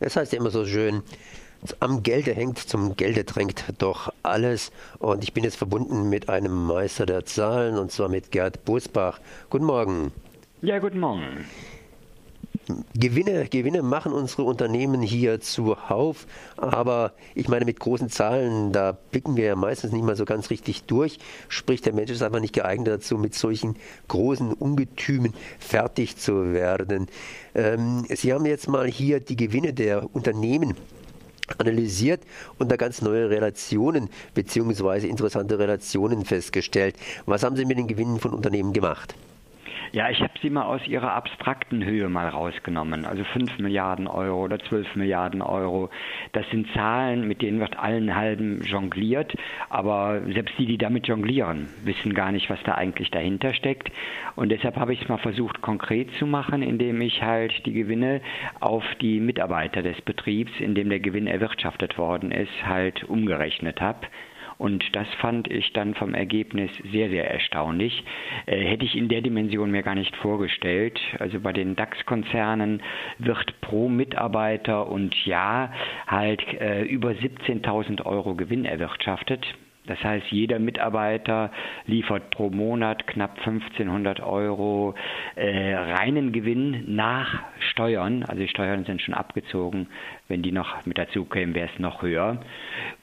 Es heißt ja immer so schön, am Gelde hängt, zum Gelde drängt doch alles. Und ich bin jetzt verbunden mit einem Meister der Zahlen, und zwar mit Gerd Bosbach. Guten Morgen. Ja, guten Morgen. Gewinne, Gewinne machen unsere Unternehmen hier zuhauf, aber ich meine, mit großen Zahlen, da blicken wir ja meistens nicht mal so ganz richtig durch. Sprich, der Mensch ist einfach nicht geeignet dazu, mit solchen großen Ungetümen fertig zu werden. Ähm, Sie haben jetzt mal hier die Gewinne der Unternehmen analysiert und da ganz neue Relationen bzw. interessante Relationen festgestellt. Was haben Sie mit den Gewinnen von Unternehmen gemacht? Ja, ich habe sie mal aus ihrer abstrakten Höhe mal rausgenommen. Also 5 Milliarden Euro oder 12 Milliarden Euro. Das sind Zahlen, mit denen wird allen halben jongliert. Aber selbst die, die damit jonglieren, wissen gar nicht, was da eigentlich dahinter steckt. Und deshalb habe ich es mal versucht, konkret zu machen, indem ich halt die Gewinne auf die Mitarbeiter des Betriebs, in dem der Gewinn erwirtschaftet worden ist, halt umgerechnet habe. Und das fand ich dann vom Ergebnis sehr, sehr erstaunlich. Äh, hätte ich in der Dimension mir gar nicht vorgestellt. Also bei den DAX-Konzernen wird pro Mitarbeiter und Jahr halt äh, über 17.000 Euro Gewinn erwirtschaftet. Das heißt, jeder Mitarbeiter liefert pro Monat knapp 1500 Euro äh, reinen Gewinn nach Steuern. Also die Steuern sind schon abgezogen. Wenn die noch mit dazu kämen, wäre es noch höher.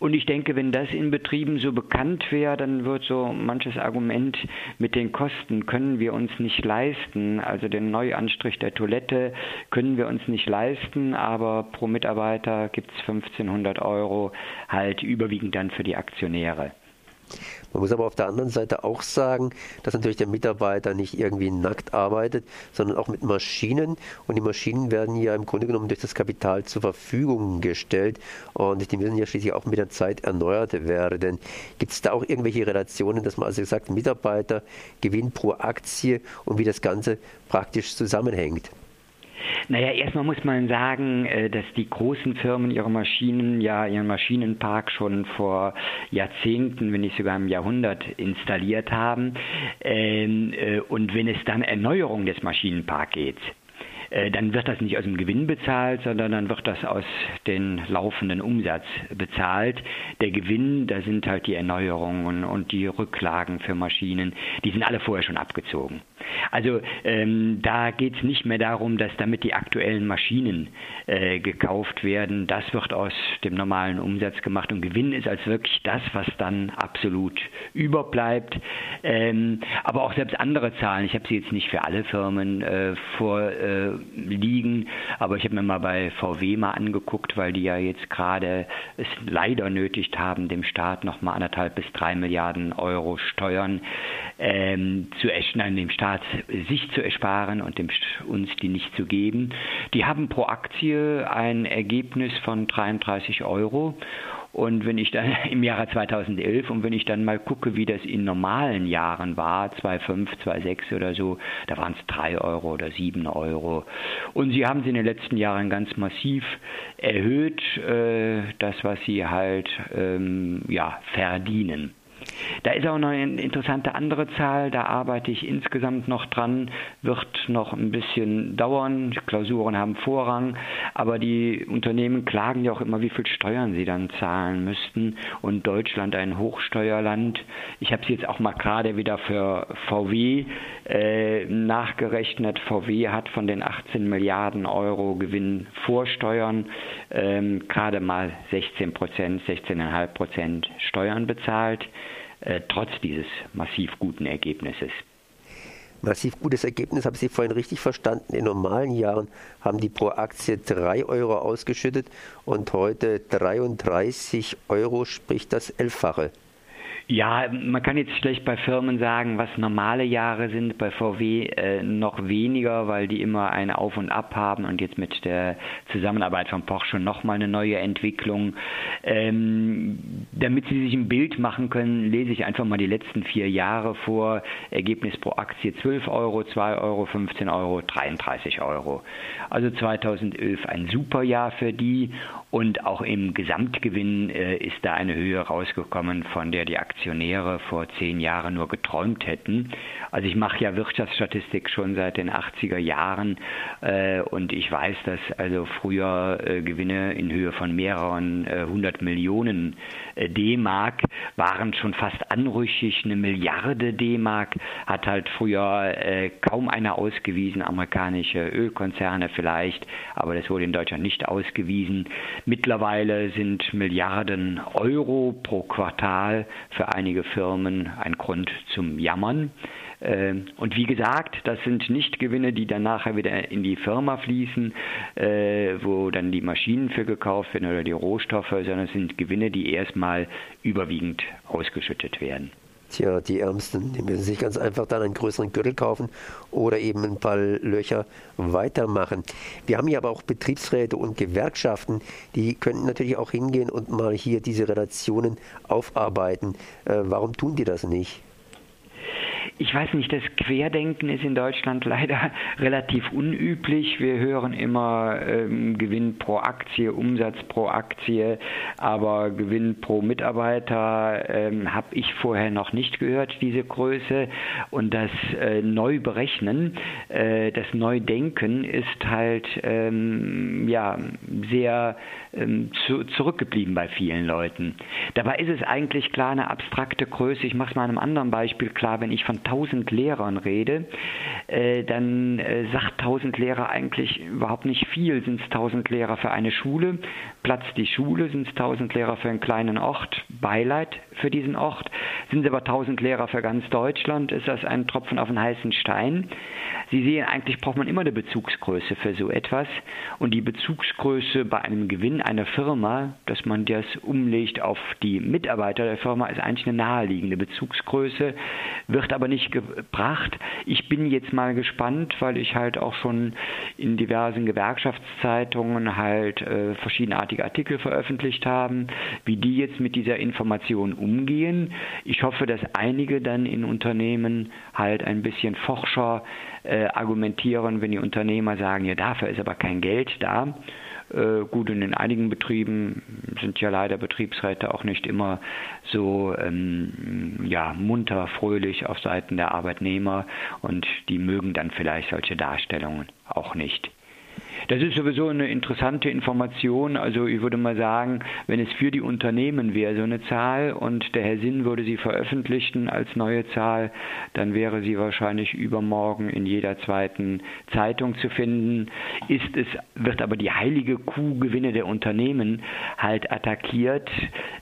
Und ich denke, wenn das in Betrieben so bekannt wäre, dann wird so manches Argument mit den Kosten können wir uns nicht leisten. Also den Neuanstrich der Toilette können wir uns nicht leisten, aber pro Mitarbeiter gibt es 1500 Euro halt überwiegend dann für die Aktionäre. Man muss aber auf der anderen Seite auch sagen, dass natürlich der Mitarbeiter nicht irgendwie nackt arbeitet, sondern auch mit Maschinen. Und die Maschinen werden ja im Grunde genommen durch das Kapital zur Verfügung gestellt. Und die müssen ja schließlich auch mit der Zeit erneuert werden. Gibt es da auch irgendwelche Relationen, dass man also sagt, Mitarbeiter, Gewinn pro Aktie und wie das Ganze praktisch zusammenhängt? Naja, erstmal muss man sagen, äh, dass die großen Firmen ihre Maschinen, ja, ihren Maschinenpark schon vor Jahrzehnten, wenn nicht sogar im Jahrhundert installiert haben. Ähm, äh, und wenn es dann Erneuerung des Maschinenparks geht, dann wird das nicht aus dem Gewinn bezahlt, sondern dann wird das aus den laufenden Umsatz bezahlt. Der Gewinn, da sind halt die Erneuerungen und die Rücklagen für Maschinen, die sind alle vorher schon abgezogen. Also ähm, da geht es nicht mehr darum, dass damit die aktuellen Maschinen äh, gekauft werden. Das wird aus dem normalen Umsatz gemacht und Gewinn ist als wirklich das, was dann absolut überbleibt. Ähm, aber auch selbst andere Zahlen, ich habe sie jetzt nicht für alle Firmen äh, vorliegen, äh, aber ich habe mir mal bei VW mal angeguckt, weil die ja jetzt gerade es leider nötigt haben, dem Staat nochmal anderthalb bis drei Milliarden Euro Steuern ähm, zu nein, dem Staat sich zu ersparen und dem, uns die nicht zu geben. Die haben pro Aktie ein Ergebnis von 33 Euro. Und wenn ich dann im Jahre 2011 und wenn ich dann mal gucke, wie das in normalen Jahren war, 2,5, 2,6 oder so, da waren es 3 Euro oder 7 Euro. Und sie haben sie in den letzten Jahren ganz massiv erhöht, äh, das, was sie halt ähm, ja, verdienen. Da ist auch noch eine interessante andere Zahl, da arbeite ich insgesamt noch dran, wird noch ein bisschen dauern, Klausuren haben Vorrang, aber die Unternehmen klagen ja auch immer, wie viel Steuern sie dann zahlen müssten und Deutschland ein Hochsteuerland. Ich habe es jetzt auch mal gerade wieder für VW äh, nachgerechnet. VW hat von den 18 Milliarden Euro Gewinn vor Steuern ähm, gerade mal 16 Prozent, 16,5 Prozent Steuern bezahlt. Äh, trotz dieses massiv guten Ergebnisses. Massiv gutes Ergebnis, habe ich Sie vorhin richtig verstanden. In normalen Jahren haben die pro Aktie 3 Euro ausgeschüttet und heute 33 Euro, sprich das Elffache. Ja, man kann jetzt schlecht bei Firmen sagen, was normale Jahre sind, bei VW äh, noch weniger, weil die immer eine Auf und Ab haben und jetzt mit der Zusammenarbeit von Porsche nochmal eine neue Entwicklung. Ähm, damit Sie sich ein Bild machen können, lese ich einfach mal die letzten vier Jahre vor. Ergebnis pro Aktie 12 Euro, 2 Euro, 15 Euro, 33 Euro. Also 2011 ein super Jahr für die und auch im Gesamtgewinn äh, ist da eine Höhe rausgekommen, von der die Aktie Aktionäre vor zehn Jahren nur geträumt hätten. Also ich mache ja Wirtschaftsstatistik schon seit den 80er Jahren äh, und ich weiß, dass also früher äh, Gewinne in Höhe von mehreren äh, hundert Millionen äh, D-Mark waren schon fast anrüchig. Eine Milliarde D-Mark hat halt früher äh, kaum einer ausgewiesen, amerikanische Ölkonzerne vielleicht, aber das wurde in Deutschland nicht ausgewiesen. Mittlerweile sind Milliarden Euro pro Quartal für einige Firmen ein Grund zum Jammern. Ähm, und wie gesagt, das sind nicht Gewinne, die dann nachher wieder in die Firma fließen, äh, wo dann die Maschinen für gekauft werden oder die Rohstoffe, sondern es sind Gewinne, die erstmal überwiegend ausgeschüttet werden. Tja, die Ärmsten, die müssen sich ganz einfach dann einen größeren Gürtel kaufen oder eben ein paar Löcher weitermachen. Wir haben hier aber auch Betriebsräte und Gewerkschaften, die könnten natürlich auch hingehen und mal hier diese Relationen aufarbeiten. Äh, warum tun die das nicht? Ich weiß nicht, das Querdenken ist in Deutschland leider relativ unüblich. Wir hören immer ähm, Gewinn pro Aktie, Umsatz pro Aktie, aber Gewinn pro Mitarbeiter ähm, habe ich vorher noch nicht gehört, diese Größe. Und das äh, Neuberechnen, äh, das Neudenken ist halt ähm, ja, sehr ähm, zu, zurückgeblieben bei vielen Leuten. Dabei ist es eigentlich klar eine abstrakte Größe. Ich mache es mal einem anderen Beispiel klar, wenn ich von 1000 Lehrern rede, äh, dann äh, sagt 1000 Lehrer eigentlich überhaupt nicht viel. Sind es 1000 Lehrer für eine Schule? Platzt die Schule? Sind es 1000 Lehrer für einen kleinen Ort? Beileid für diesen Ort? Sind es aber 1000 Lehrer für ganz Deutschland? Ist das ein Tropfen auf einen heißen Stein? Sie sehen, eigentlich braucht man immer eine Bezugsgröße für so etwas. Und die Bezugsgröße bei einem Gewinn einer Firma, dass man das umlegt auf die Mitarbeiter der Firma, ist eigentlich eine naheliegende Bezugsgröße, wird aber nicht gebracht. Ich bin jetzt mal gespannt, weil ich halt auch schon in diversen Gewerkschaftszeitungen halt äh, verschiedenartige Artikel veröffentlicht haben, wie die jetzt mit dieser Information umgehen. Ich hoffe, dass einige dann in Unternehmen halt ein bisschen forscher äh, argumentieren, wenn die Unternehmer sagen, ja, dafür ist aber kein Geld da. Äh, gut, und in einigen Betrieben sind ja leider Betriebsräte auch nicht immer so ähm, ja, munter, fröhlich auf Seiten der Arbeitnehmer und die mögen dann vielleicht solche Darstellungen auch nicht. Das ist sowieso eine interessante Information. Also ich würde mal sagen, wenn es für die Unternehmen wäre, so eine Zahl und der Herr Sinn würde sie veröffentlichen als neue Zahl, dann wäre sie wahrscheinlich übermorgen in jeder zweiten Zeitung zu finden. Ist es, wird aber die heilige Kuh Gewinne der Unternehmen halt attackiert,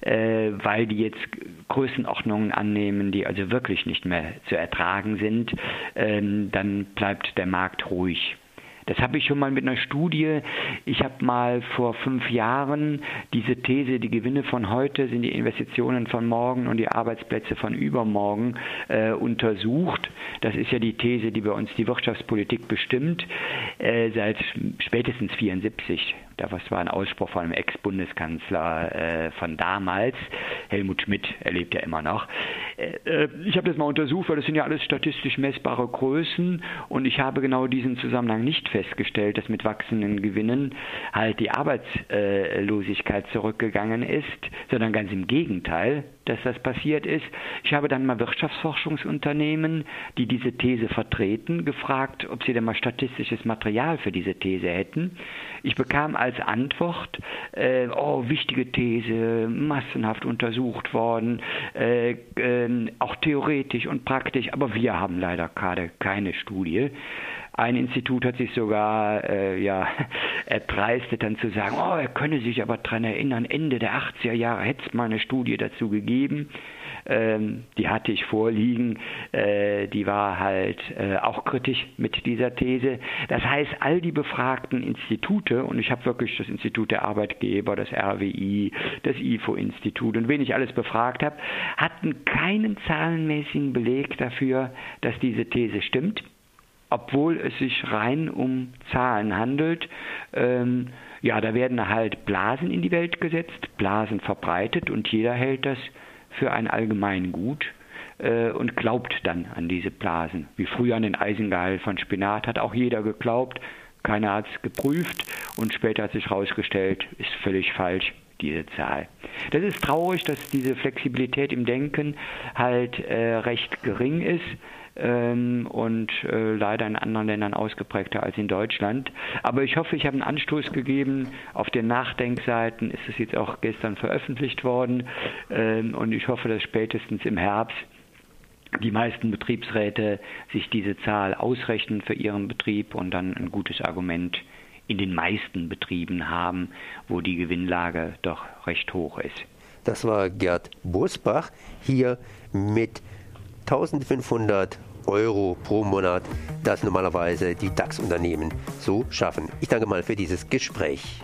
äh, weil die jetzt Größenordnungen annehmen, die also wirklich nicht mehr zu ertragen sind, ähm, dann bleibt der Markt ruhig. Das habe ich schon mal mit einer Studie. Ich habe mal vor fünf Jahren diese These, die Gewinne von heute sind die Investitionen von morgen und die Arbeitsplätze von übermorgen äh, untersucht. Das ist ja die These, die bei uns die Wirtschaftspolitik bestimmt, äh, seit spätestens 1974 das war ein Ausspruch von einem Ex-Bundeskanzler äh, von damals. Helmut Schmidt, er lebt ja immer noch. Äh, äh, ich habe das mal untersucht, weil das sind ja alles statistisch messbare Größen und ich habe genau diesen Zusammenhang nicht festgestellt, dass mit wachsenden Gewinnen halt die Arbeitslosigkeit zurückgegangen ist, sondern ganz im Gegenteil dass das passiert ist. Ich habe dann mal Wirtschaftsforschungsunternehmen, die diese These vertreten, gefragt, ob sie denn mal statistisches Material für diese These hätten. Ich bekam als Antwort, äh, oh, wichtige These, massenhaft untersucht worden, äh, äh, auch theoretisch und praktisch, aber wir haben leider gerade keine Studie. Ein Institut hat sich sogar äh, ja, erdreistet, dann zu sagen, oh, er könne sich aber daran erinnern, Ende der 80er Jahre hätte es mal eine Studie dazu gegeben. Ähm, die hatte ich vorliegen, äh, die war halt äh, auch kritisch mit dieser These. Das heißt, all die befragten Institute, und ich habe wirklich das Institut der Arbeitgeber, das RWI, das IFO-Institut und wen ich alles befragt habe, hatten keinen zahlenmäßigen Beleg dafür, dass diese These stimmt obwohl es sich rein um Zahlen handelt. Ähm, ja, da werden halt Blasen in die Welt gesetzt, Blasen verbreitet und jeder hält das für ein allgemein Gut äh, und glaubt dann an diese Blasen. Wie früher an den Eisengehalt von Spinat hat auch jeder geglaubt, keiner hat es geprüft und später hat sich herausgestellt, ist völlig falsch. Diese Zahl. Das ist traurig, dass diese Flexibilität im Denken halt äh, recht gering ist ähm, und äh, leider in anderen Ländern ausgeprägter als in Deutschland. Aber ich hoffe, ich habe einen Anstoß gegeben. Auf den Nachdenkseiten ist es jetzt auch gestern veröffentlicht worden ähm, und ich hoffe, dass spätestens im Herbst die meisten Betriebsräte sich diese Zahl ausrechnen für ihren Betrieb und dann ein gutes Argument in den meisten Betrieben haben, wo die Gewinnlage doch recht hoch ist. Das war Gerd Bosbach hier mit 1500 Euro pro Monat, das normalerweise die DAX-Unternehmen so schaffen. Ich danke mal für dieses Gespräch.